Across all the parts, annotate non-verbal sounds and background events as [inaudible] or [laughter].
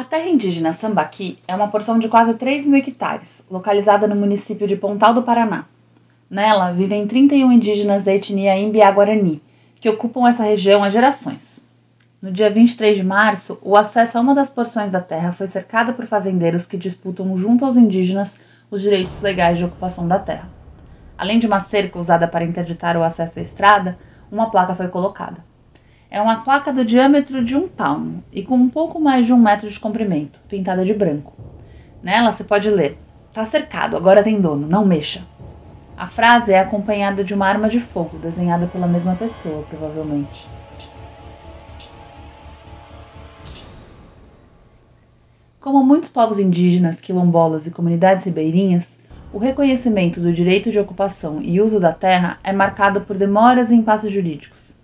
A terra indígena Sambaqui é uma porção de quase 3 mil hectares, localizada no município de Pontal do Paraná. Nela vivem 31 indígenas da etnia Imbiá-Guarani, que ocupam essa região há gerações. No dia 23 de março, o acesso a uma das porções da terra foi cercado por fazendeiros que disputam junto aos indígenas os direitos legais de ocupação da terra. Além de uma cerca usada para interditar o acesso à estrada, uma placa foi colocada. É uma placa do diâmetro de um palmo e com um pouco mais de um metro de comprimento, pintada de branco. Nela você pode ler: Tá cercado, agora tem dono, não mexa. A frase é acompanhada de uma arma de fogo, desenhada pela mesma pessoa, provavelmente. Como muitos povos indígenas, quilombolas e comunidades ribeirinhas, o reconhecimento do direito de ocupação e uso da terra é marcado por demoras e impasses jurídicos.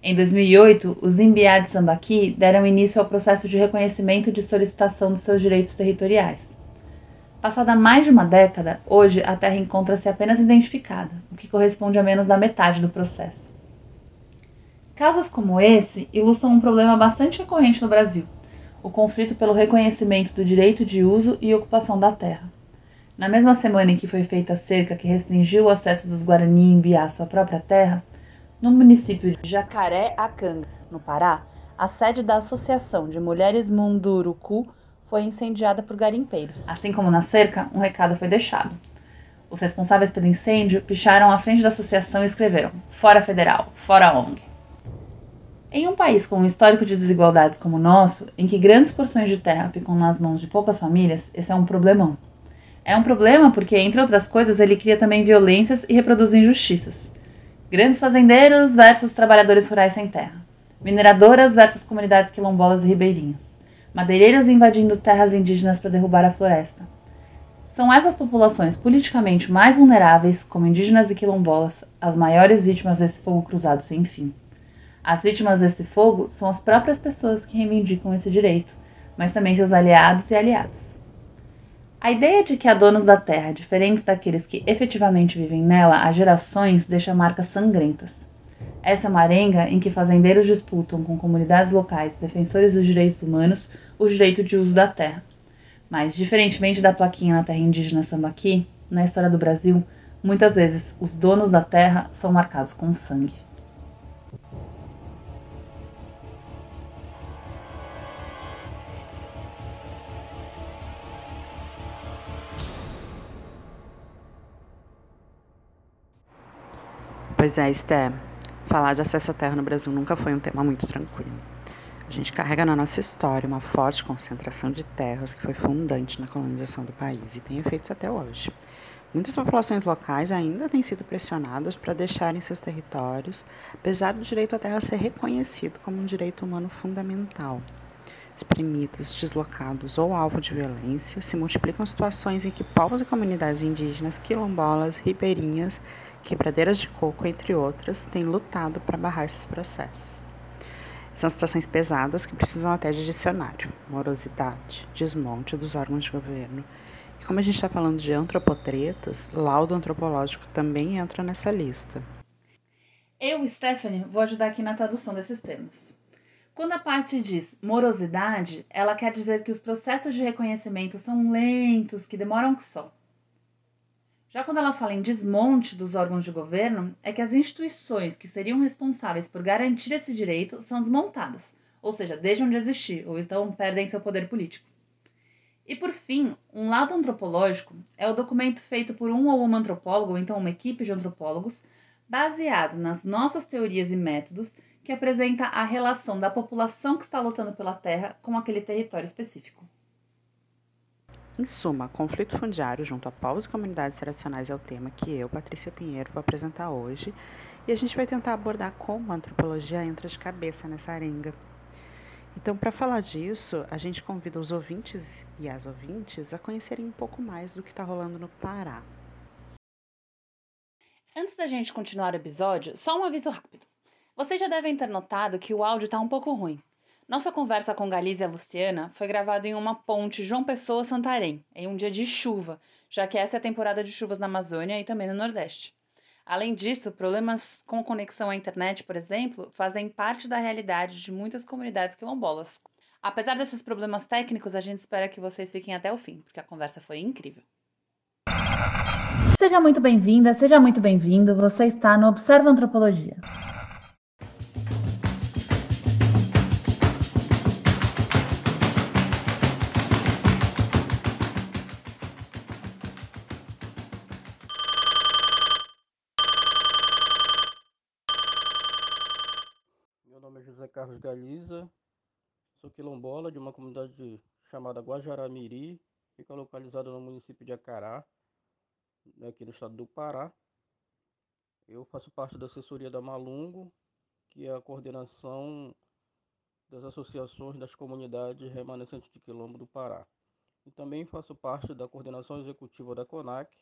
Em 2008, os Imbiá de Sambaqui deram início ao processo de reconhecimento de solicitação dos seus direitos territoriais. Passada mais de uma década, hoje a terra encontra-se apenas identificada, o que corresponde a menos da metade do processo. Casos como esse ilustram um problema bastante recorrente no Brasil: o conflito pelo reconhecimento do direito de uso e ocupação da terra. Na mesma semana em que foi feita a cerca que restringiu o acesso dos Guarani e Imbiá à sua própria terra, no município de Jacaré-Acanga, no Pará, a sede da Associação de Mulheres Munduruku foi incendiada por garimpeiros. Assim como na cerca, um recado foi deixado. Os responsáveis pelo incêndio picharam à frente da associação e escreveram: Fora Federal, fora ONG. Em um país com um histórico de desigualdades como o nosso, em que grandes porções de terra ficam nas mãos de poucas famílias, esse é um problemão. É um problema porque, entre outras coisas, ele cria também violências e reproduz injustiças. Grandes fazendeiros versus trabalhadores rurais sem terra. Mineradoras versus comunidades quilombolas e ribeirinhas. Madeireiros invadindo terras indígenas para derrubar a floresta. São essas populações politicamente mais vulneráveis, como indígenas e quilombolas, as maiores vítimas desse fogo cruzado sem fim. As vítimas desse fogo são as próprias pessoas que reivindicam esse direito, mas também seus aliados e aliados. A ideia de que há donos da terra diferentes daqueles que efetivamente vivem nela há gerações deixa marcas sangrentas. Essa é uma arenga em que fazendeiros disputam com comunidades locais defensores dos direitos humanos o direito de uso da terra. Mas, diferentemente da plaquinha na terra indígena Sambaqui, na história do Brasil, muitas vezes os donos da terra são marcados com sangue. Pois é, Esté. Falar de acesso à terra no Brasil nunca foi um tema muito tranquilo. A gente carrega na nossa história uma forte concentração de terras que foi fundante na colonização do país e tem efeitos até hoje. Muitas populações locais ainda têm sido pressionadas para deixarem seus territórios, apesar do direito à terra ser reconhecido como um direito humano fundamental. Exprimidos, deslocados ou alvo de violência, se multiplicam situações em que povos e comunidades indígenas, quilombolas, ribeirinhas quebradeiras de coco, entre outras, têm lutado para barrar esses processos. São situações pesadas que precisam até de dicionário, morosidade, desmonte dos órgãos de governo. E como a gente está falando de antropotretas, laudo antropológico também entra nessa lista. Eu, Stephanie, vou ajudar aqui na tradução desses termos. Quando a parte diz morosidade, ela quer dizer que os processos de reconhecimento são lentos, que demoram que só. Já quando ela fala em desmonte dos órgãos de governo, é que as instituições que seriam responsáveis por garantir esse direito são desmontadas, ou seja, deixam de existir ou então perdem seu poder político. E por fim, um lado antropológico é o documento feito por um ou uma antropólogo, ou então uma equipe de antropólogos, baseado nas nossas teorias e métodos, que apresenta a relação da população que está lutando pela terra com aquele território específico. Em suma, conflito fundiário junto a povos e comunidades tradicionais é o tema que eu, Patrícia Pinheiro, vou apresentar hoje e a gente vai tentar abordar como a antropologia entra de cabeça nessa arenga. Então, para falar disso, a gente convida os ouvintes e as ouvintes a conhecerem um pouco mais do que está rolando no Pará. Antes da gente continuar o episódio, só um aviso rápido. Vocês já devem ter notado que o áudio está um pouco ruim. Nossa conversa com Galícia Luciana foi gravada em uma ponte João Pessoa Santarém, em um dia de chuva, já que essa é a temporada de chuvas na Amazônia e também no Nordeste. Além disso, problemas com conexão à internet, por exemplo, fazem parte da realidade de muitas comunidades quilombolas. Apesar desses problemas técnicos, a gente espera que vocês fiquem até o fim, porque a conversa foi incrível. Seja muito bem-vinda, seja muito bem-vindo. Você está no Observa Antropologia. Carlos Galiza, sou quilombola de uma comunidade chamada Guajaramiri, fica localizada no município de Acará, aqui no estado do Pará. Eu faço parte da assessoria da Malungo, que é a coordenação das associações das comunidades remanescentes de Quilombo do Pará. E também faço parte da coordenação executiva da CONAC,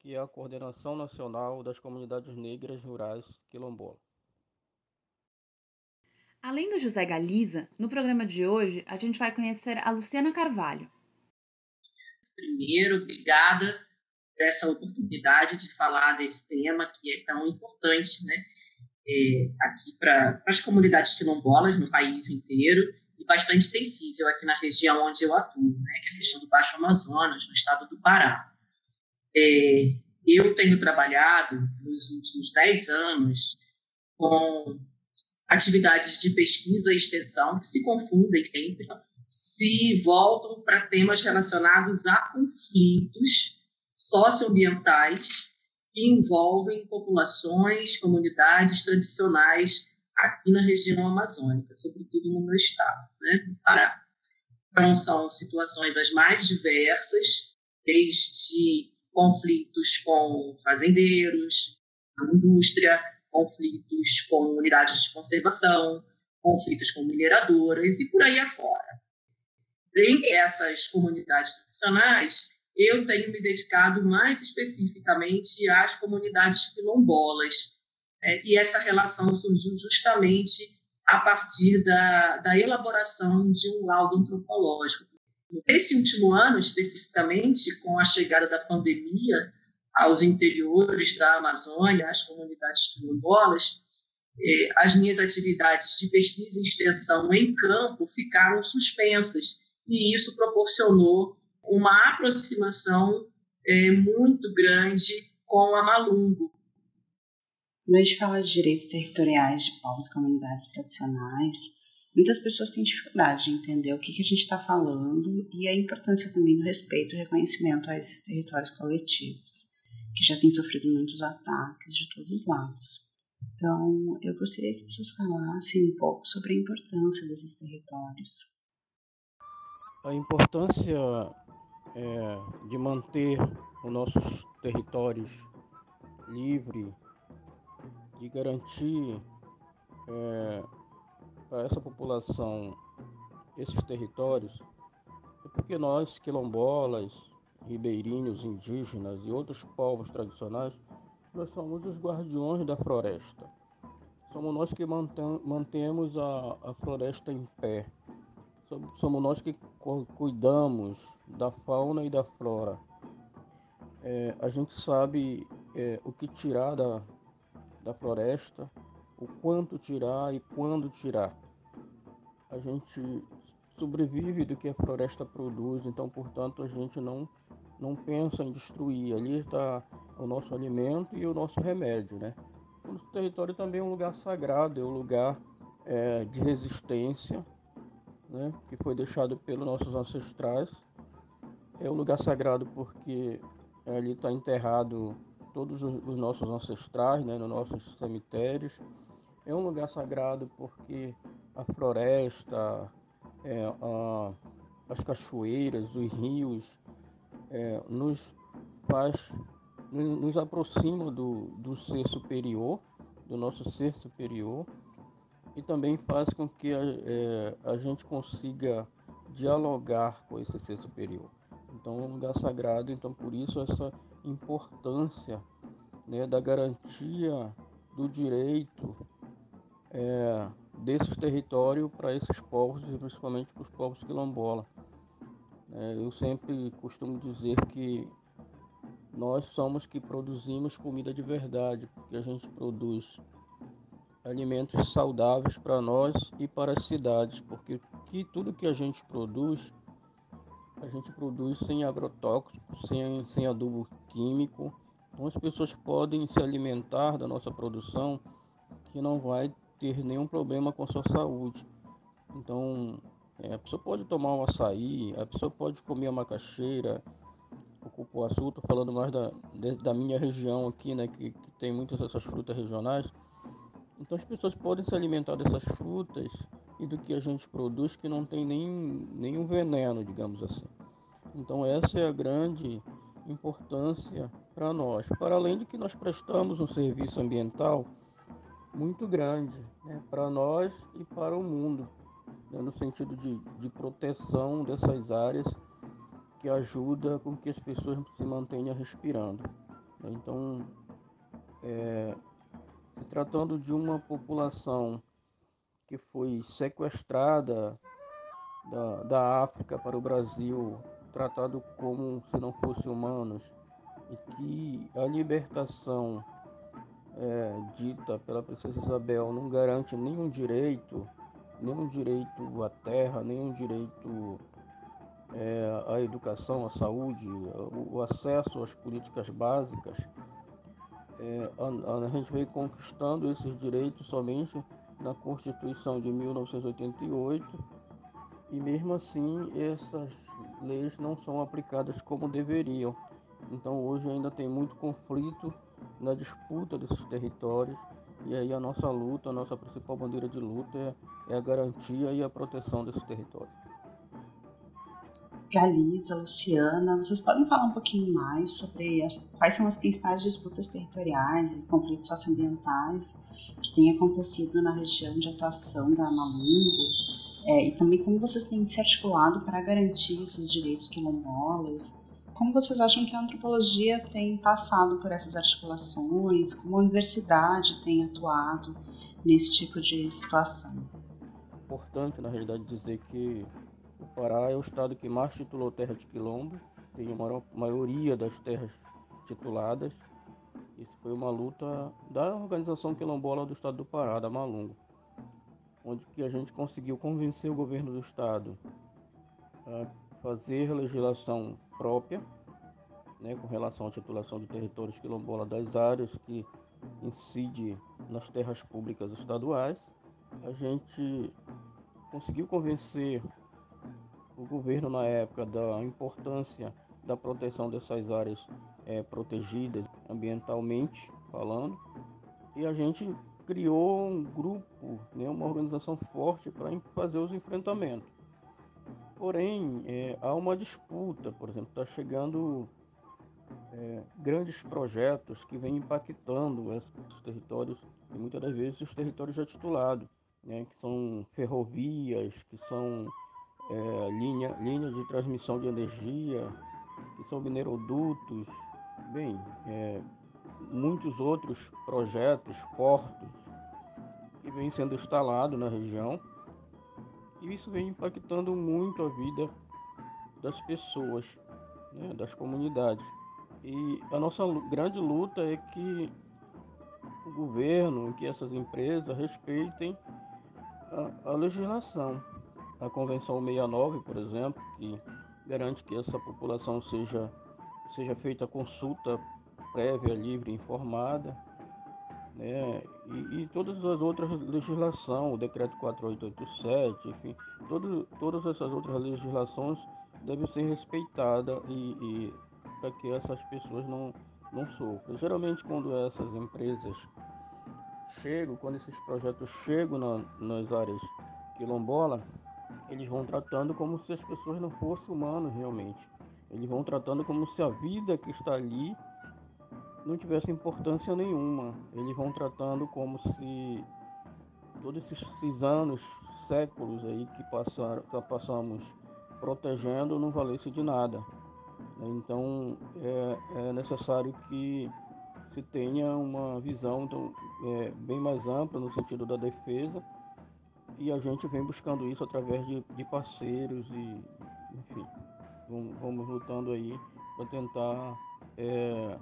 que é a coordenação nacional das comunidades negras rurais quilombola. Além do José Galiza, no programa de hoje a gente vai conhecer a Luciana Carvalho. Primeiro, obrigada por essa oportunidade de falar desse tema que é tão importante, né? É, aqui para as comunidades quilombolas no país inteiro e bastante sensível aqui na região onde eu atuo, né, que é a região do Baixo Amazonas, no estado do Pará. É, eu tenho trabalhado nos últimos 10 anos com atividades de pesquisa e extensão que se confundem sempre, se voltam para temas relacionados a conflitos socioambientais que envolvem populações, comunidades tradicionais aqui na região amazônica, sobretudo no meu estado, né, Pará. Então, são situações as mais diversas, desde conflitos com fazendeiros, a indústria, conflitos com unidades de conservação, conflitos com mineradoras e por aí afora. Dentre essas comunidades tradicionais, eu tenho me dedicado mais especificamente às comunidades quilombolas. Né? E essa relação surgiu justamente a partir da, da elaboração de um laudo antropológico. Nesse último ano, especificamente, com a chegada da pandemia, aos interiores da Amazônia, às comunidades quilombolas, as minhas atividades de pesquisa e extensão em campo ficaram suspensas, e isso proporcionou uma aproximação eh, muito grande com a Malungo. Quando a gente fala de direitos territoriais de povos e comunidades tradicionais, muitas pessoas têm dificuldade de entender o que, que a gente está falando e a importância também do respeito e reconhecimento a esses territórios coletivos que já tem sofrido muitos ataques de todos os lados. Então, eu gostaria que vocês falassem um pouco sobre a importância desses territórios. A importância é, de manter os nossos territórios livres, de garantir é, para essa população esses territórios, é porque nós, quilombolas, ribeirinhos, indígenas e outros povos tradicionais, nós somos os guardiões da floresta. Somos nós que mantemos a, a floresta em pé. Somos nós que cuidamos da fauna e da flora. É, a gente sabe é, o que tirar da, da floresta, o quanto tirar e quando tirar. A gente sobrevive do que a floresta produz, então, portanto, a gente não não pensa em destruir. Ali está o nosso alimento e o nosso remédio, né? O nosso território também é um lugar sagrado, é um lugar é, de resistência, né? Que foi deixado pelos nossos ancestrais. É um lugar sagrado porque ali está enterrado todos os nossos ancestrais, né? Nos nossos cemitérios. É um lugar sagrado porque a floresta, é, a, as cachoeiras, os rios, é, nos faz, nos aproxima do, do ser superior, do nosso ser superior, e também faz com que a, é, a gente consiga dialogar com esse ser superior. Então é um lugar sagrado, então por isso essa importância né, da garantia do direito é, desses territórios para esses povos, e principalmente para os povos quilombola. É, eu sempre costumo dizer que nós somos que produzimos comida de verdade, porque a gente produz alimentos saudáveis para nós e para as cidades, porque aqui tudo que a gente produz, a gente produz sem agrotóxicos, sem, sem adubo químico. Então as pessoas podem se alimentar da nossa produção que não vai ter nenhum problema com a sua saúde. Então é, a pessoa pode tomar um açaí, a pessoa pode comer a macaxeira, o cupuaçu, falando mais da, da minha região aqui, né, que, que tem muitas dessas frutas regionais. Então as pessoas podem se alimentar dessas frutas e do que a gente produz que não tem nem, nenhum veneno, digamos assim. Então essa é a grande importância para nós. Para além de que nós prestamos um serviço ambiental muito grande né, para nós e para o mundo, né, no sentido de, de proteção dessas áreas que ajuda com que as pessoas se mantenham respirando. Né. Então, é, se tratando de uma população que foi sequestrada da, da África para o Brasil, tratado como se não fossem humanos, e que a libertação é, dita pela princesa Isabel não garante nenhum direito, nenhum direito à terra, nenhum direito é, à educação, à saúde, o, acesso às políticas básicas, é, a, a, gente veio conquistando esses direitos somente na Constituição de 1988 e mesmo assim essas leis não são aplicadas como deveriam. Então hoje ainda tem muito conflito na disputa desses territórios e aí a nossa luta, a nossa principal bandeira de luta é, é a garantia e a proteção desses territórios. Galisa, Luciana, vocês podem falar um pouquinho mais sobre as, quais são as principais disputas territoriais e conflitos socioambientais que têm acontecido na região de atuação da Malungo é, e também como vocês têm se articulado para garantir esses direitos quilombolas. Como vocês acham que a antropologia tem passado por essas articulações? Como a universidade tem atuado nesse tipo de situação? Importante, na realidade, dizer que o Pará é o estado que mais titulou terra de quilombo, tem a maior, maioria das terras tituladas. Isso foi uma luta da organização quilombola do estado do Pará, da Malungo, onde que a gente conseguiu convencer o governo do estado a fazer legislação própria, né, com relação à titulação de territórios quilombola das áreas que incide nas terras públicas estaduais. A gente conseguiu convencer o governo na época da importância da proteção dessas áreas é, protegidas ambientalmente falando e a gente criou um grupo, né, uma organização forte para fazer os enfrentamentos. Porém, é, há uma disputa, por exemplo, está chegando é, grandes projetos que vêm impactando esses territórios, e muitas das vezes os territórios já titulados, né, que são ferrovias, que são é, linha, linha de transmissão de energia, que são minerodutos, bem, é, muitos outros projetos, portos, que vêm sendo instalados na região. E isso vem impactando muito a vida das pessoas, né, das comunidades. E a nossa grande luta é que o governo, que essas empresas respeitem a, a legislação a Convenção 69, por exemplo, que garante que essa população seja, seja feita consulta prévia, livre e informada, né? E, e, todas as outras legislações, o decreto 4887, enfim, todo, todas essas outras legislações devem ser respeitadas e, e para que essas pessoas não, não sofram. Geralmente quando essas empresas chegam, quando esses projetos chegam na, nas áreas quilombola, eles vão tratando como se as pessoas não fossem humanos realmente. Eles vão tratando como se a vida que está ali não tivesse importância nenhuma. Eles vão tratando como se todos esses anos, séculos aí que, passaram, que passamos protegendo não valesse de nada. Então é, é necessário que se tenha uma visão então, é, bem mais ampla no sentido da defesa e a gente vem buscando isso através de, de parceiros e, enfim, vamos, vamos lutando aí para tentar é,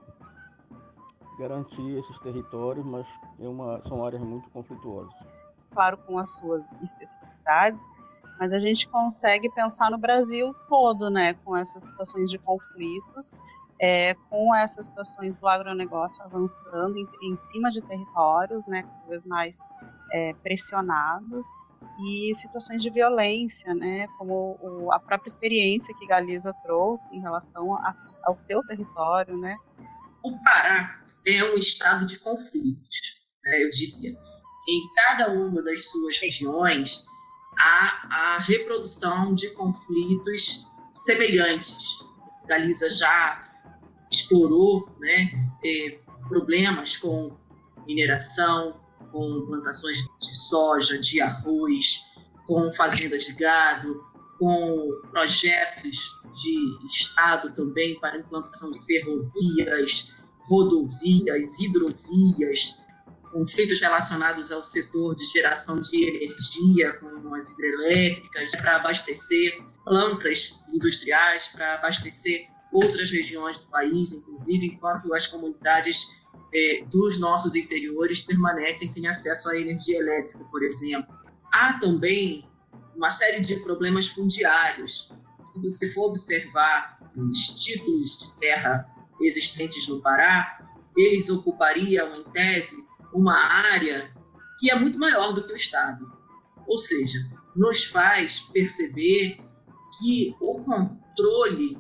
garantir esses territórios, mas é uma, são áreas muito conflituosas. Claro, com as suas especificidades, mas a gente consegue pensar no Brasil todo, né, com essas situações de conflitos, é, com essas situações do agronegócio avançando em, em cima de territórios, né, cada vez mais é, pressionados, e situações de violência, né, como o, a própria experiência que Galiza trouxe em relação a, ao seu território, né. O Pará é um estado de conflitos, né, eu diria. Em cada uma das suas regiões há a reprodução de conflitos semelhantes. Galiza já explorou né, eh, problemas com mineração, com plantações de soja, de arroz, com fazendas de gado, com projetos de Estado também para implantação de ferrovias, rodovias, hidrovias, conflitos relacionados ao setor de geração de energia, como as hidrelétricas, para abastecer plantas industriais, para abastecer outras regiões do país, inclusive enquanto as comunidades é, dos nossos interiores permanecem sem acesso à energia elétrica, por exemplo. Há também uma série de problemas fundiários. Se você for observar os títulos de terra existentes no Pará, eles ocupariam, em tese, uma área que é muito maior do que o Estado. Ou seja, nos faz perceber que o controle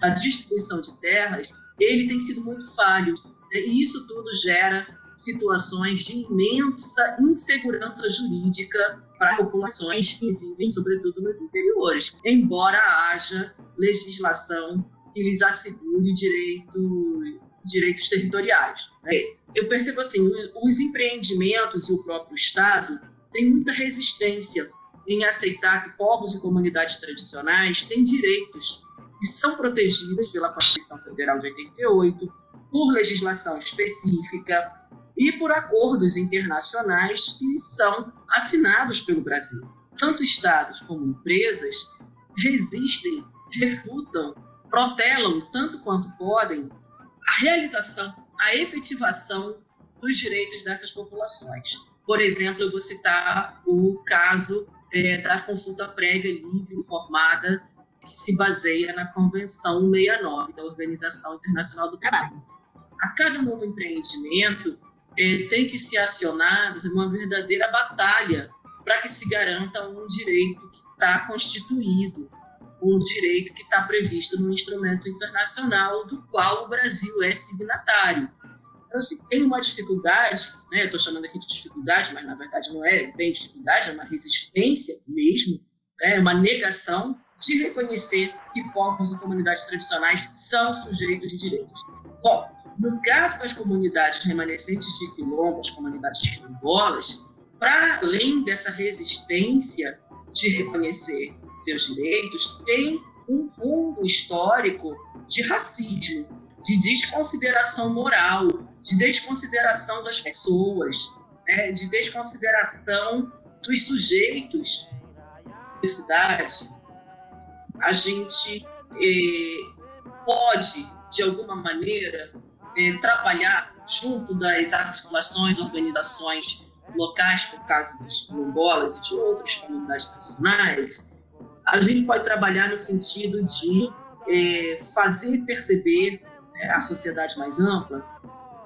da distribuição de terras ele tem sido muito falho. Né? E isso tudo gera situações de imensa insegurança jurídica para populações que vivem, sobretudo, nos interiores, embora haja legislação que lhes assegure direito, direitos territoriais. Né? Eu percebo assim, os empreendimentos e o próprio Estado têm muita resistência em aceitar que povos e comunidades tradicionais têm direitos que são protegidos pela Constituição Federal de 88, por legislação específica e por acordos internacionais que são assinados pelo Brasil. Tanto estados como empresas resistem, refutam, protelam tanto quanto podem a realização, a efetivação dos direitos dessas populações. Por exemplo, eu vou citar o caso é, da consulta prévia livre informada que se baseia na Convenção 69 da Organização Internacional do Trabalho a cada novo empreendimento é, tem que ser acionado uma verdadeira batalha para que se garanta um direito que está constituído, um direito que está previsto no instrumento internacional do qual o Brasil é signatário. Então, assim, tem uma dificuldade, né, estou chamando aqui de dificuldade, mas na verdade não é bem dificuldade, é uma resistência mesmo, né, é uma negação de reconhecer que povos e comunidades tradicionais são sujeitos de direitos. Bom, no caso das comunidades remanescentes de quilombo, as comunidades quilombolas, para além dessa resistência de reconhecer seus direitos, tem um fundo histórico de racismo, de desconsideração moral, de desconsideração das pessoas, né, de desconsideração dos sujeitos da cidade. A gente eh, pode, de alguma maneira, é, trabalhar junto das articulações, organizações locais, por causa dos quilombolas e de outras comunidades tradicionais, a gente pode trabalhar no sentido de é, fazer perceber à sociedade mais ampla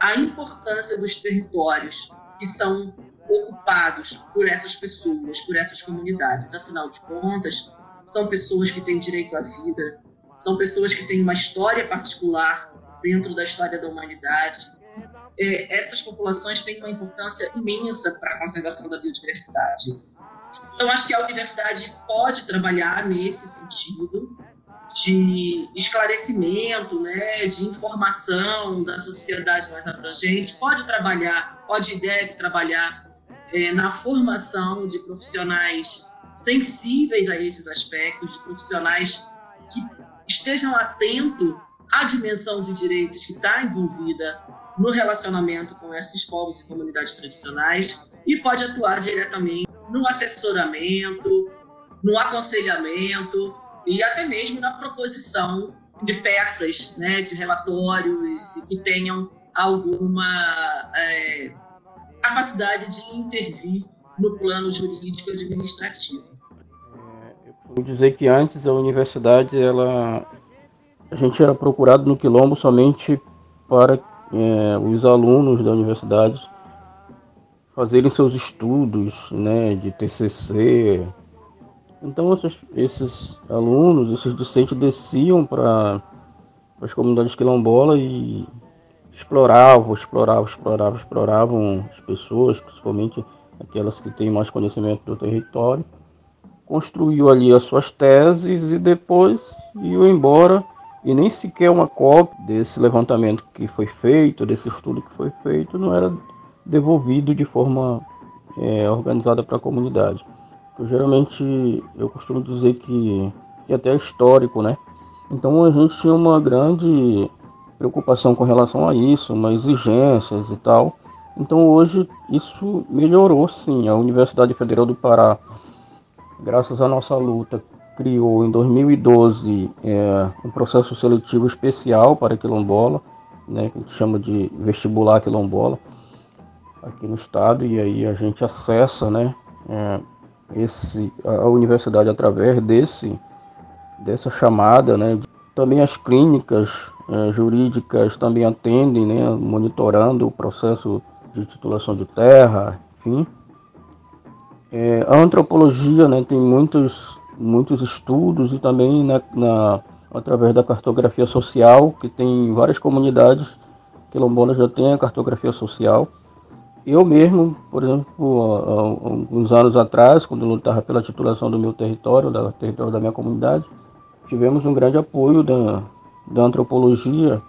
a importância dos territórios que são ocupados por essas pessoas, por essas comunidades. Afinal de contas, são pessoas que têm direito à vida, são pessoas que têm uma história particular dentro da história da humanidade. É, essas populações têm uma importância imensa para a conservação da biodiversidade. Eu acho que a universidade pode trabalhar nesse sentido de esclarecimento, né, de informação da sociedade mais abrangente, pode trabalhar, pode e deve trabalhar é, na formação de profissionais sensíveis a esses aspectos, de profissionais que estejam atentos a dimensão de direitos que está envolvida no relacionamento com esses povos e comunidades tradicionais e pode atuar diretamente no assessoramento, no aconselhamento e até mesmo na proposição de peças, né, de relatórios que tenham alguma é, capacidade de intervir no plano jurídico administrativo. Vou dizer que antes a universidade, ela, a gente era procurado no Quilombo somente para é, os alunos da universidade fazerem seus estudos né, de TCC. Então esses, esses alunos, esses docentes desciam para as comunidades quilombolas e exploravam, exploravam, exploravam, exploravam as pessoas, principalmente aquelas que têm mais conhecimento do território, construiu ali as suas teses e depois iam embora e nem sequer uma cópia desse levantamento que foi feito, desse estudo que foi feito, não era devolvido de forma é, organizada para a comunidade. Eu, geralmente eu costumo dizer que, que até é histórico, né? Então a gente tinha uma grande preocupação com relação a isso, uma exigências e tal. Então hoje isso melhorou sim. A Universidade Federal do Pará, graças à nossa luta, criou em 2012 é, um processo seletivo especial para quilombola, né, que a gente chama de vestibular quilombola, aqui no estado, e aí a gente acessa né, é, esse, a universidade através desse, dessa chamada. Né. Também as clínicas é, jurídicas também atendem, né, monitorando o processo de titulação de terra, enfim. É, a antropologia né, tem muitos, muitos estudos e também na, na, através da cartografia social, que tem várias comunidades quilombolas já têm a cartografia social. Eu mesmo, por exemplo, há, alguns anos atrás, quando lutava pela titulação do meu território, do território da minha comunidade, tivemos um grande apoio da, da antropologia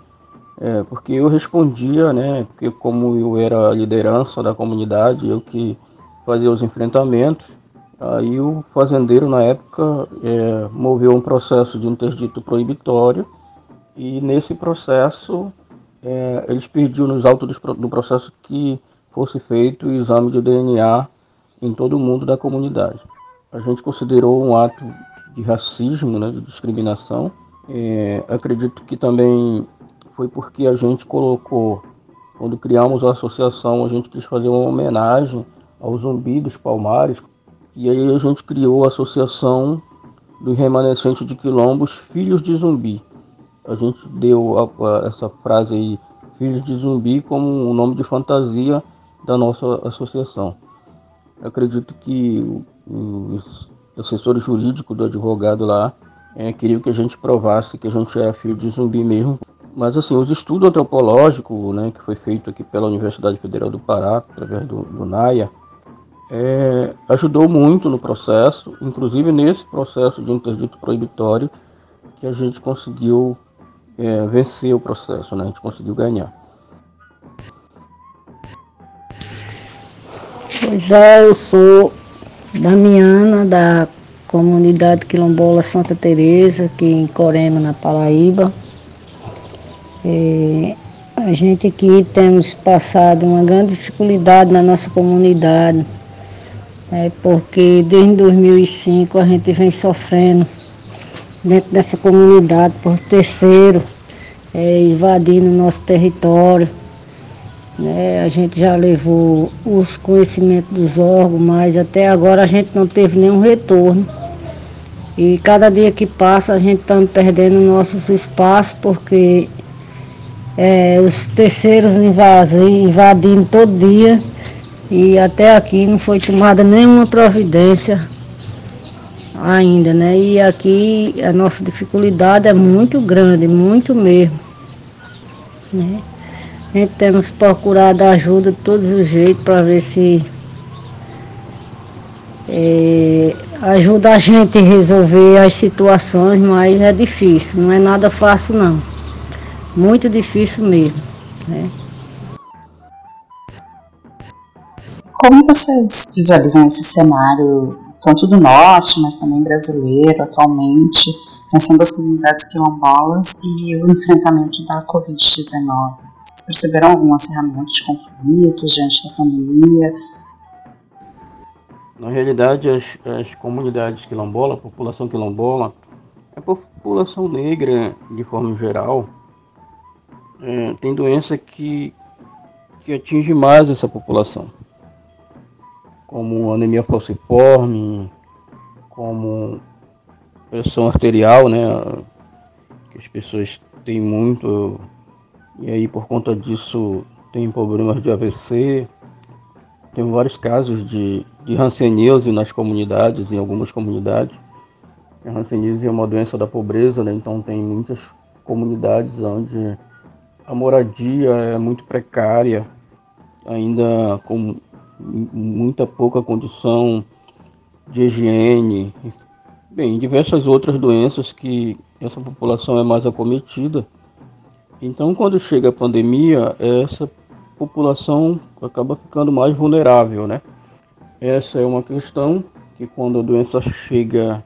é, porque eu respondia, né? Porque como eu era a liderança da comunidade, eu que fazia os enfrentamentos. Aí o fazendeiro na época é, moveu um processo de interdito proibitório e nesse processo é, eles pediam nos autos do processo que fosse feito o exame de DNA em todo o mundo da comunidade. A gente considerou um ato de racismo, né, de discriminação. É, acredito que também foi porque a gente colocou, quando criamos a associação, a gente quis fazer uma homenagem ao Zumbi dos Palmares, e aí a gente criou a Associação dos Remanescentes de Quilombos Filhos de Zumbi. A gente deu a, a, essa frase aí, Filhos de Zumbi, como um nome de fantasia da nossa associação. Eu acredito que os assessores jurídicos do advogado lá é, queriam que a gente provasse que a gente é filho de zumbi mesmo, mas assim, os estudos antropológicos, né, que foi feito aqui pela Universidade Federal do Pará, através do, do NAIA, é, ajudou muito no processo, inclusive nesse processo de interdito proibitório, que a gente conseguiu é, vencer o processo, né, a gente conseguiu ganhar. Pois é, eu sou Damiana, da comunidade quilombola Santa Teresa, aqui em Corema, na Paraíba. É, a gente aqui temos passado uma grande dificuldade na nossa comunidade, é, porque desde 2005 a gente vem sofrendo dentro dessa comunidade por terceiro, é, invadindo o nosso território. Né? A gente já levou os conhecimentos dos órgãos, mas até agora a gente não teve nenhum retorno. E cada dia que passa a gente está perdendo nossos espaços porque é, os terceiros invadindo todo dia e até aqui não foi tomada nenhuma providência ainda, né? E aqui a nossa dificuldade é muito grande, muito mesmo. Né? A gente temos procurado ajuda de todos os jeitos para ver se é, ajuda a gente a resolver as situações, mas é difícil, não é nada fácil não muito difícil mesmo. Né? Como vocês visualizam esse cenário, tanto do norte, mas também brasileiro, atualmente, pensando as comunidades quilombolas e o enfrentamento da Covid-19? Vocês perceberam algum acerramento de conflitos diante da pandemia? Na realidade, as, as comunidades quilombolas, a população quilombola, a população negra, de forma geral, é, tem doença que, que atinge mais essa população, como anemia falciforme, como pressão arterial, né? Que as pessoas têm muito e aí por conta disso tem problemas de AVC. Tem vários casos de, de hanseníase nas comunidades, em algumas comunidades. A hanseníase é uma doença da pobreza, né? então tem muitas comunidades onde a moradia é muito precária, ainda com muita pouca condição de higiene, bem, diversas outras doenças que essa população é mais acometida. Então, quando chega a pandemia, essa população acaba ficando mais vulnerável, né? Essa é uma questão que quando a doença chega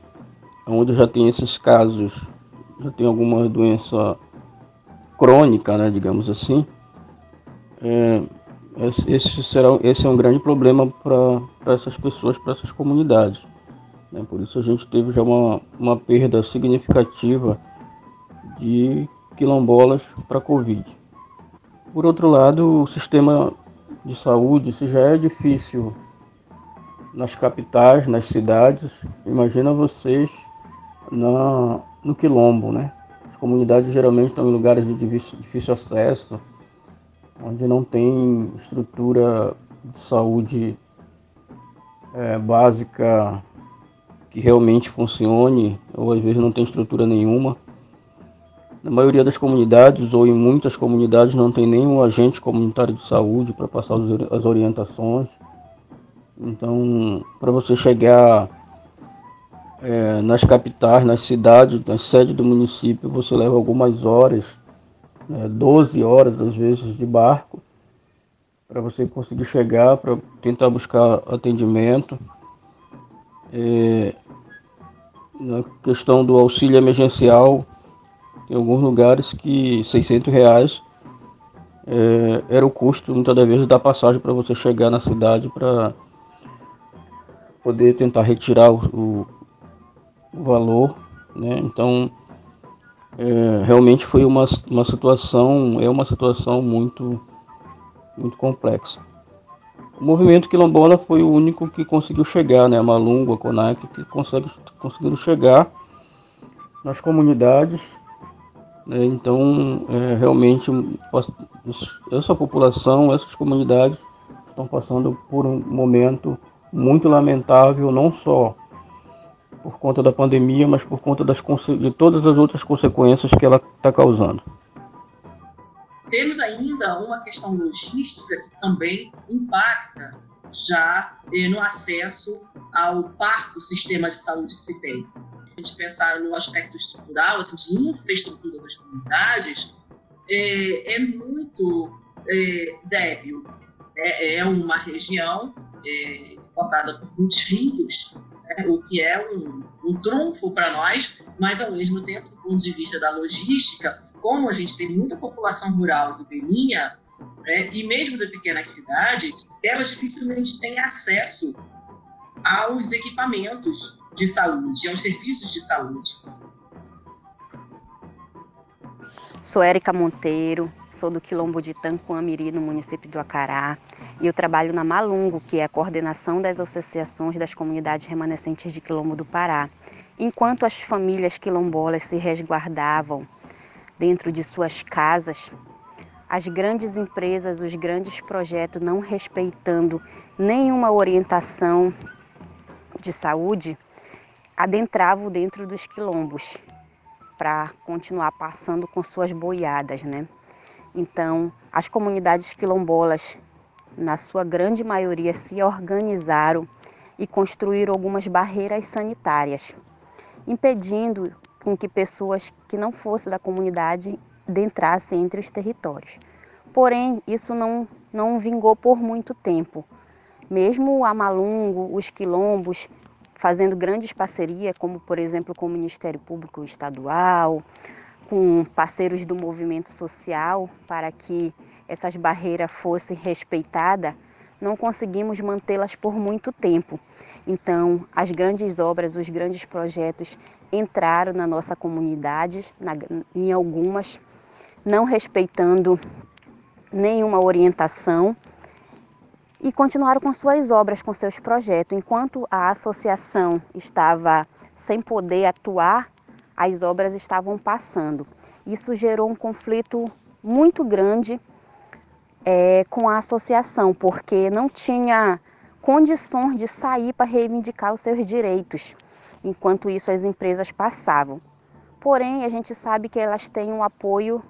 onde já tem esses casos, já tem alguma doença crônica, né, digamos assim, é, esse, será, esse é um grande problema para essas pessoas, para essas comunidades. Né? Por isso a gente teve já uma, uma perda significativa de quilombolas para Covid. Por outro lado, o sistema de saúde, se já é difícil nas capitais, nas cidades, imagina vocês na, no quilombo, né? As comunidades geralmente estão em lugares de difícil, difícil acesso, onde não tem estrutura de saúde é, básica que realmente funcione, ou às vezes não tem estrutura nenhuma. Na maioria das comunidades, ou em muitas comunidades, não tem nenhum agente comunitário de saúde para passar as orientações. Então, para você chegar é, nas capitais, nas cidades, nas sedes do município, você leva algumas horas, né, 12 horas às vezes de barco, para você conseguir chegar, para tentar buscar atendimento. É, na questão do auxílio emergencial, tem alguns lugares que 600 reais é, era o custo, muitas das vezes, da passagem para você chegar na cidade para poder tentar retirar o, o valor, né? Então, é, realmente foi uma, uma situação, é uma situação muito, muito complexa. O movimento quilombola foi o único que conseguiu chegar, né? Malungo, a Conac, que consegue, conseguiram chegar nas comunidades. Né? Então, é, realmente, essa população, essas comunidades estão passando por um momento muito lamentável, não só por conta da pandemia, mas por conta das, de todas as outras consequências que ela está causando. Temos ainda uma questão logística que também impacta já eh, no acesso ao parco sistema de saúde que se tem. Gente pensar no aspecto estrutural, assim, de infraestrutura das comunidades, é, é muito é, débil. É, é, uma região é, cortada por muitos rios, né, o que é um, um trunfo para nós, mas ao mesmo tempo, do ponto de vista da logística, como a gente tem muita população rural ribeirinha, né, e mesmo de pequenas cidades, elas dificilmente têm acesso aos equipamentos de saúde, aos serviços de saúde. Sou Érica Monteiro, sou do Quilombo de Tanquamiri, no município do Acará, e eu trabalho na Malungo, que é a coordenação das associações das comunidades remanescentes de Quilombo do Pará. Enquanto as famílias quilombolas se resguardavam dentro de suas casas, as grandes empresas, os grandes projetos, não respeitando nenhuma orientação de saúde, adentravam dentro dos quilombos para continuar passando com suas boiadas, né? Então, as comunidades quilombolas, na sua grande maioria, se organizaram e construíram algumas barreiras sanitárias, impedindo com que pessoas que não fossem da comunidade adentrassem entre os territórios. Porém, isso não, não vingou por muito tempo. Mesmo a Malungo, os quilombos, fazendo grandes parcerias, como por exemplo com o Ministério Público Estadual, com parceiros do movimento social, para que essas barreiras fossem respeitadas, não conseguimos mantê-las por muito tempo. Então, as grandes obras, os grandes projetos entraram na nossa comunidade, na, em algumas, não respeitando nenhuma orientação e continuaram com suas obras, com seus projetos. Enquanto a associação estava sem poder atuar, as obras estavam passando. Isso gerou um conflito muito grande é, com a associação, porque não tinha condições de sair para reivindicar os seus direitos, enquanto isso as empresas passavam. Porém, a gente sabe que elas têm o apoio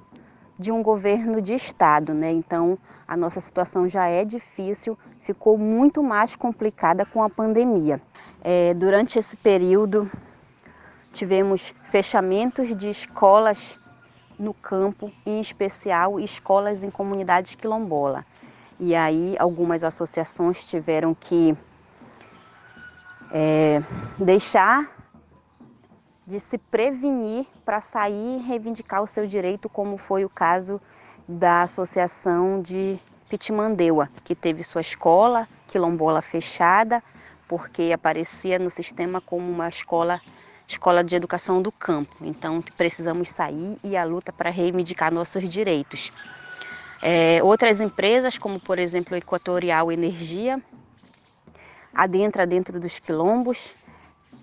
de um governo de estado, né? Então, a nossa situação já é difícil, ficou muito mais complicada com a pandemia. É, durante esse período, tivemos fechamentos de escolas no campo, em especial escolas em comunidades quilombola. E aí algumas associações tiveram que é, deixar de se prevenir para sair e reivindicar o seu direito, como foi o caso da Associação de Pitimandeua, que teve sua escola quilombola fechada, porque aparecia no sistema como uma escola escola de educação do campo. Então precisamos sair e a luta para reivindicar nossos direitos. É, outras empresas, como por exemplo Equatorial Energia, adentra dentro dos quilombos,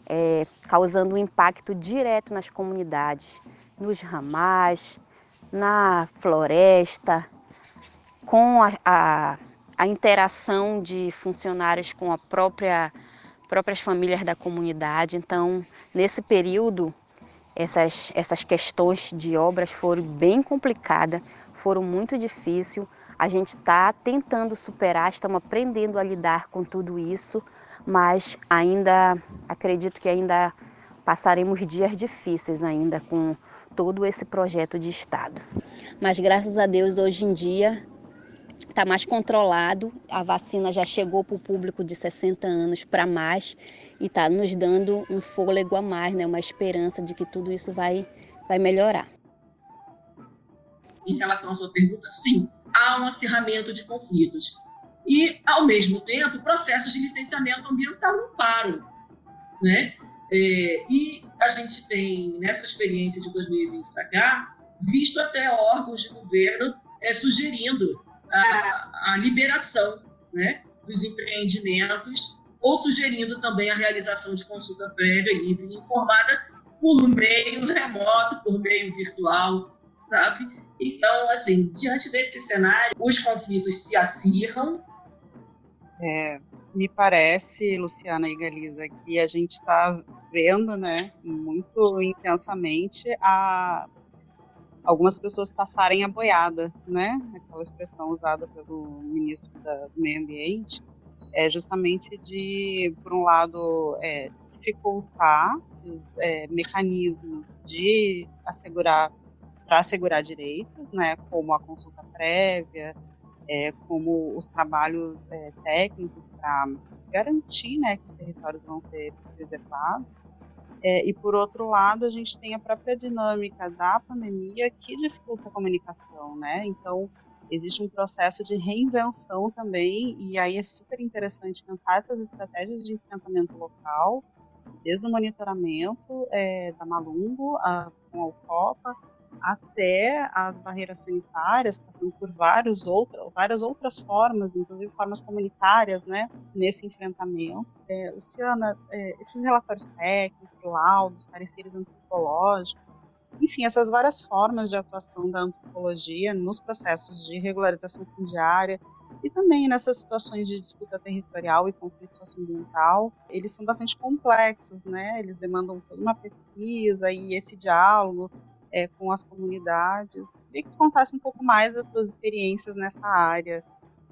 é, causando um impacto direto nas comunidades, nos ramais, na floresta, com a, a, a interação de funcionários com a própria próprias famílias da comunidade. Então, nesse período, essas, essas questões de obras foram bem complicadas, foram muito difíceis. A gente está tentando superar, estamos aprendendo a lidar com tudo isso, mas ainda acredito que ainda passaremos dias difíceis ainda com todo esse projeto de Estado. Mas graças a Deus hoje em dia está mais controlado, a vacina já chegou para o público de 60 anos para mais e está nos dando um fôlego a mais, né? uma esperança de que tudo isso vai, vai melhorar. Em relação à sua pergunta, sim, há um acirramento de conflitos. E, ao mesmo tempo, processos de licenciamento ambiental não param. Né? É, e a gente tem, nessa experiência de 2020 para cá, visto até órgãos de governo é, sugerindo a, a liberação né, dos empreendimentos ou sugerindo também a realização de consulta prévia, livre e informada por meio remoto, por meio virtual, sabe? Então, assim, diante desse cenário, os conflitos se acirram. É, me parece, Luciana e Galisa, que a gente está vendo, né, muito intensamente a algumas pessoas passarem a boiada, né? Aquela expressão usada pelo ministro da, do Meio Ambiente, é justamente de, por um lado, é, dificultar os é, mecanismos de assegurar para assegurar direitos, né? Como a consulta prévia, é, como os trabalhos é, técnicos para garantir, né, que os territórios vão ser preservados é, e por outro lado, a gente tem a própria dinâmica da pandemia que dificulta a comunicação, né? Então, existe um processo de reinvenção também, e aí é super interessante pensar essas estratégias de enfrentamento local, desde o monitoramento é, da Malungo a, com a UFOPA, até as barreiras sanitárias, passando por vários outro, várias outras formas, inclusive formas comunitárias, né, nesse enfrentamento. É, Luciana, é, esses relatórios técnicos, laudos, pareceres antropológicos, enfim, essas várias formas de atuação da antropologia nos processos de regularização fundiária e também nessas situações de disputa territorial e conflito socioambiental, eles são bastante complexos, né? Eles demandam toda uma pesquisa e esse diálogo é, com as comunidades. Queria que tu contasse um pouco mais das tuas experiências nessa área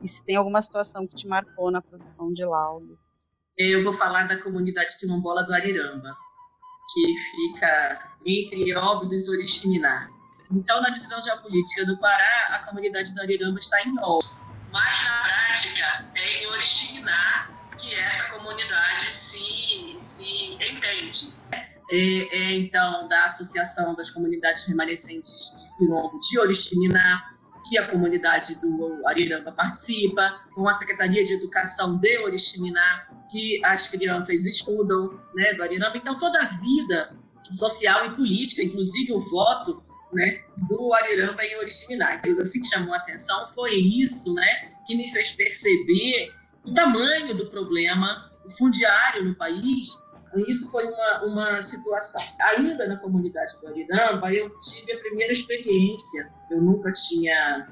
e se tem alguma situação que te marcou na produção de laudos. Eu vou falar da comunidade quilombola do Ariramba, que fica entre Óbidos e Oriximiná. Então, na divisão geopolítica do Pará, a comunidade do Ariramba está em Óbidos. Mas, na prática, é em Oriximiná que essa comunidade se, se entende é, é, então da Associação das Comunidades Remanescentes de Quilombo de Oriximiná, que a comunidade do Ariramba participa, com a Secretaria de Educação de Oriximiná, que as crianças estudam né, do Ariramba. Então, toda a vida social e política, inclusive o voto né, do Ariramba em Oriximiná. Então, assim que chamou a atenção foi isso né, que nos fez perceber o tamanho do problema fundiário no país Isso foi uma, uma situação. Ainda na comunidade do Ariramba, eu tive a primeira experiência, eu nunca tinha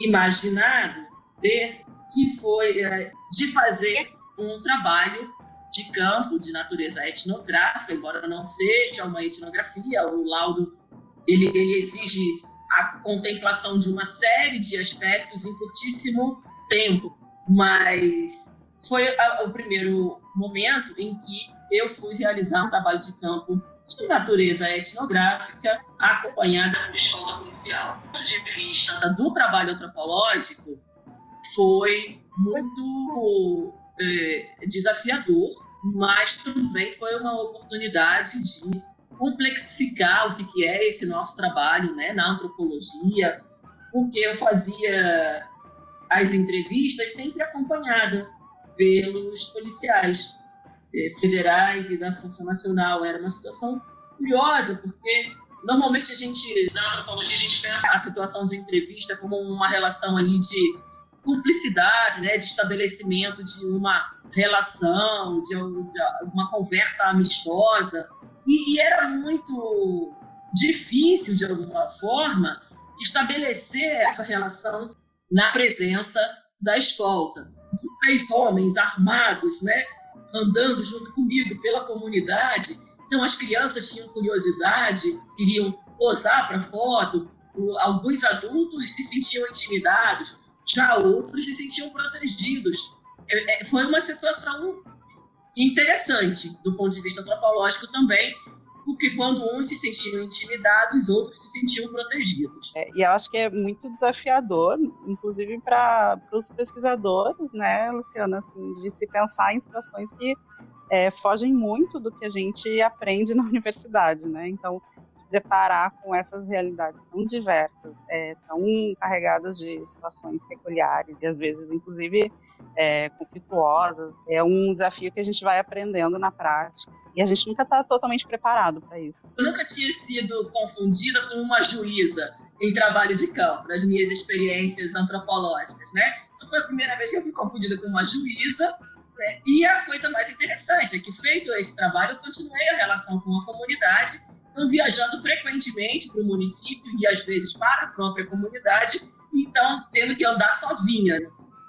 imaginado ter, que foi é, de fazer um trabalho de campo de natureza etnográfica, embora não seja uma etnografia, o laudo ele, ele exige a contemplação de uma série de aspectos em curtíssimo tempo, mas foi a, o primeiro momento em que eu fui realizar um trabalho de campo de natureza etnográfica acompanhada de escolta policial. Do ponto de vista do trabalho antropológico, foi muito é, desafiador, mas também foi uma oportunidade de complexificar o que, que é esse nosso trabalho né, na antropologia, porque eu fazia as entrevistas sempre acompanhada pelos policiais eh, federais e da Força Nacional. Era uma situação curiosa, porque normalmente a gente, na antropologia, a gente pensa a situação de entrevista como uma relação ali de cumplicidade, né, de estabelecimento de uma relação, de uma conversa amistosa. E, e era muito difícil, de alguma forma, estabelecer essa relação na presença da escolta. Seis homens armados, né, andando junto comigo pela comunidade. Então as crianças tinham curiosidade, queriam posar para foto. Alguns adultos se sentiam intimidados, já outros se sentiam protegidos. É, é, foi uma situação interessante do ponto de vista antropológico também, porque quando uns se sentiam intimidados, outros se sentiam protegidos. É, e eu acho que é muito desafiador, inclusive para os pesquisadores, né, Luciana, assim, de se pensar em situações que é, fogem muito do que a gente aprende na [laughs] universidade, né? Então, se deparar com essas realidades tão diversas, é, tão carregadas de situações peculiares e às vezes, inclusive, é, conflituosas, é um desafio que a gente vai aprendendo na prática. E a gente nunca está totalmente preparado para isso. Eu nunca tinha sido confundida com uma juíza em trabalho de campo, nas minhas experiências antropológicas, né? Então foi a primeira vez que eu fui confundida com uma juíza né? E a coisa mais interessante é que, feito esse trabalho, eu continuei a relação com a comunidade, então, viajando frequentemente para o município e, às vezes, para a própria comunidade, então, tendo que andar sozinha.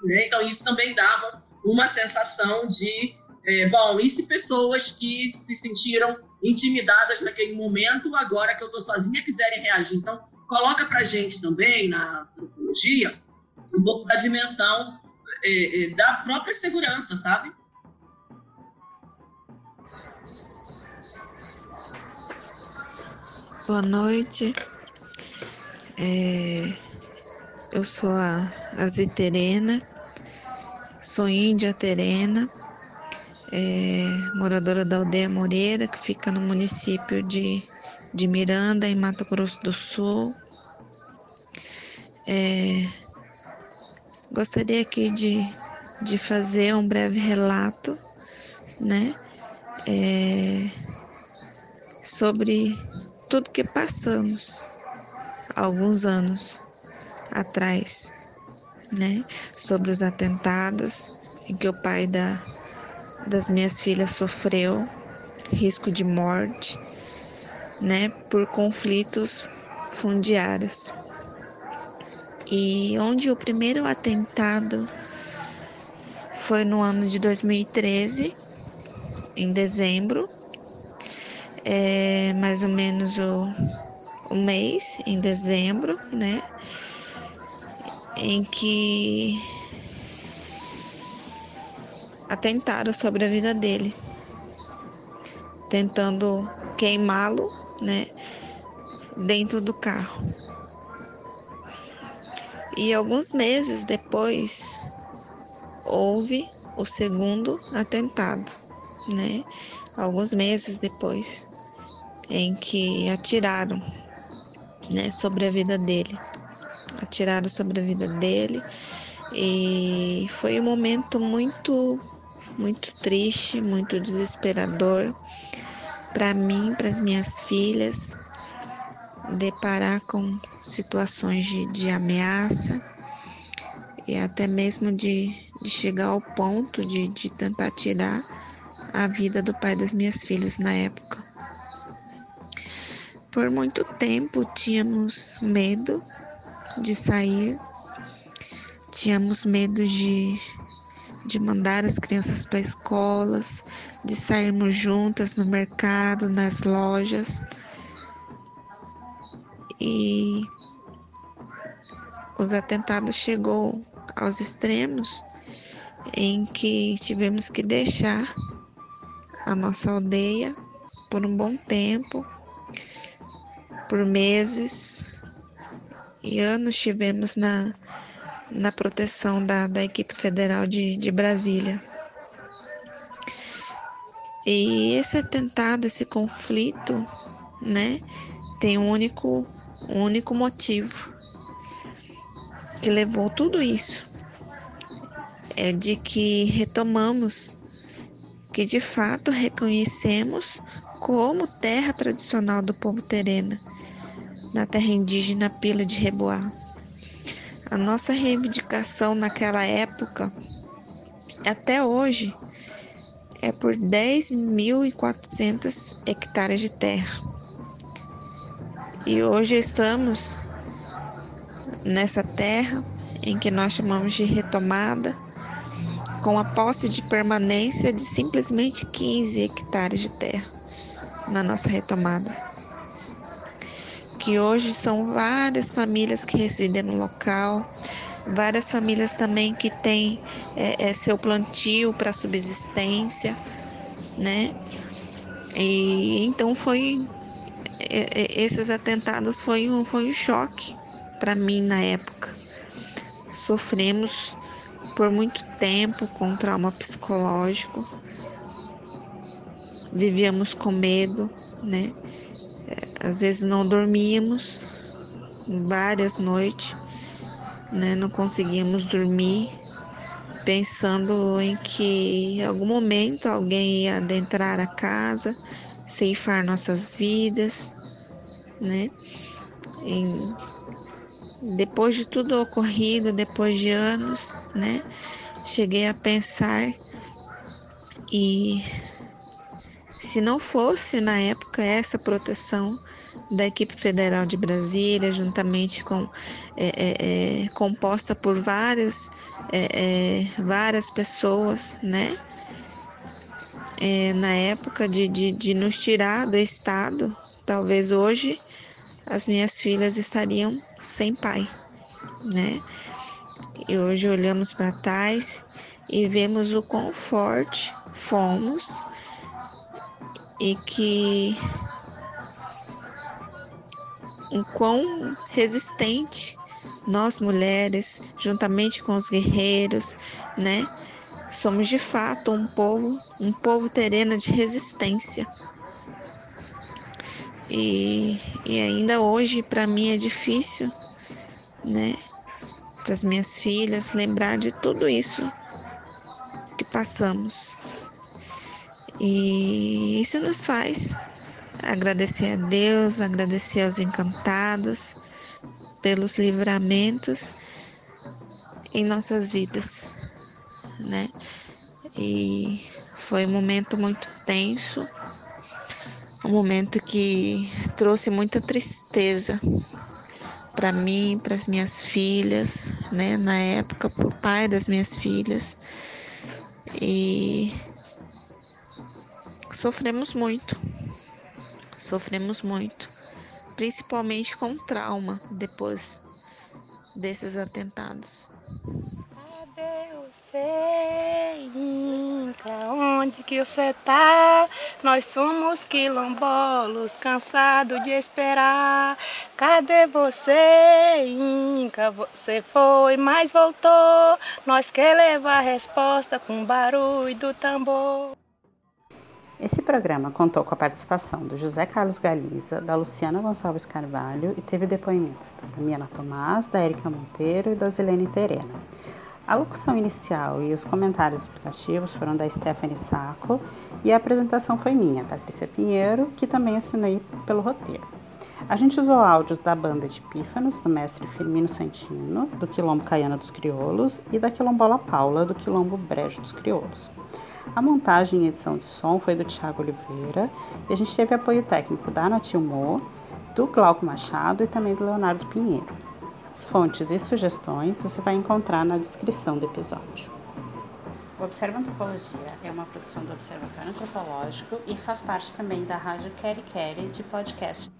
Né? Então, isso também dava uma sensação de, é, bom, e se pessoas que se sentiram intimidadas naquele momento, agora que eu estou sozinha, quiserem reagir? Então, coloca para a gente também, na antropologia, um pouco da dimensão é, é, da própria segurança, sabe? Boa noite. É, eu sou a Aziterena, sou índia terena, é, moradora da aldeia Moreira, que fica no município de, de Miranda, em Mato Grosso do Sul. É, Gostaria aqui de, de fazer um breve relato, né, é, sobre tudo que passamos alguns anos atrás, né, sobre os atentados em que o pai da, das minhas filhas sofreu risco de morte, né, por conflitos fundiários. E onde o primeiro atentado foi no ano de 2013, em dezembro, é mais ou menos o, o mês, em dezembro, né? Em que atentaram sobre a vida dele, tentando queimá-lo, né, dentro do carro. E alguns meses depois houve o segundo atentado, né? Alguns meses depois em que atiraram, né, sobre a vida dele. Atiraram sobre a vida dele e foi um momento muito muito triste, muito desesperador para mim, para as minhas filhas, deparar com situações de, de ameaça e até mesmo de, de chegar ao ponto de, de tentar tirar a vida do pai das minhas filhas na época. Por muito tempo tínhamos medo de sair, tínhamos medo de, de mandar as crianças para escolas, de sairmos juntas no mercado, nas lojas. E os atentados chegou aos extremos em que tivemos que deixar a nossa aldeia por um bom tempo, por meses e anos tivemos na, na proteção da, da equipe federal de, de Brasília. E esse atentado, esse conflito, né, tem um único, um único motivo que levou tudo isso. É de que retomamos, que de fato reconhecemos como terra tradicional do povo terena na terra indígena Pila de Reboá. A nossa reivindicação naquela época, até hoje, é por 10.400 hectares de terra. E hoje estamos nessa terra em que nós chamamos de retomada, com a posse de permanência de simplesmente 15 hectares de terra na nossa retomada que hoje são várias famílias que residem no local, várias famílias também que têm é, é, seu plantio para subsistência, né? E então foi é, é, esses atentados foi um, foi um choque para mim na época. Sofremos por muito tempo com trauma psicológico, vivíamos com medo, né? Às vezes não dormíamos várias noites, né? Não conseguíamos dormir, pensando em que em algum momento alguém ia adentrar a casa, ceifar nossas vidas, né? E depois de tudo ocorrido, depois de anos, né? Cheguei a pensar e se não fosse na época essa proteção da equipe federal de Brasília, juntamente com é, é, é composta por várias é, é, várias pessoas, né? na época de, de, de nos tirar do estado, talvez hoje as minhas filhas estariam sem pai, né? E hoje olhamos para trás e vemos o quão forte fomos e que o quão resistente nós mulheres, juntamente com os guerreiros, né? Somos de fato um povo, um povo terena de resistência. E, e ainda hoje para mim é difícil, né? Para as minhas filhas lembrar de tudo isso que passamos. E isso nos faz agradecer a Deus, agradecer aos encantados pelos livramentos em nossas vidas, né? E foi um momento muito tenso, um momento que trouxe muita tristeza para mim, para as minhas filhas, né? Na época, para o pai das minhas filhas. E sofremos muito, sofremos muito, principalmente com trauma depois desses atentados. Você, Inca? Onde que você tá? Nós somos quilombolos, cansados de esperar. Cadê você, Inca? Você foi, mas voltou. Nós quer levar resposta com barulho do tambor. Esse programa contou com a participação do José Carlos Galiza, da Luciana Gonçalves Carvalho e teve depoimentos da Damiana Tomás, da Erika Monteiro e da Zilene Terena. A locução inicial e os comentários explicativos foram da Stephanie Sacco e a apresentação foi minha, Patrícia Pinheiro, que também assinei pelo roteiro. A gente usou áudios da banda de Pífanos, do mestre Firmino Santino, do Quilombo Caiana dos Crioulos e da Quilombola Paula, do Quilombo Brejo dos Crioulos. A montagem e edição de som foi do Tiago Oliveira e a gente teve apoio técnico da Natilmo, do Glauco Machado e também do Leonardo Pinheiro. As fontes e sugestões você vai encontrar na descrição do episódio. O Observa Antropologia é uma produção do Observatório Antropológico e faz parte também da Rádio Quere Quere de podcast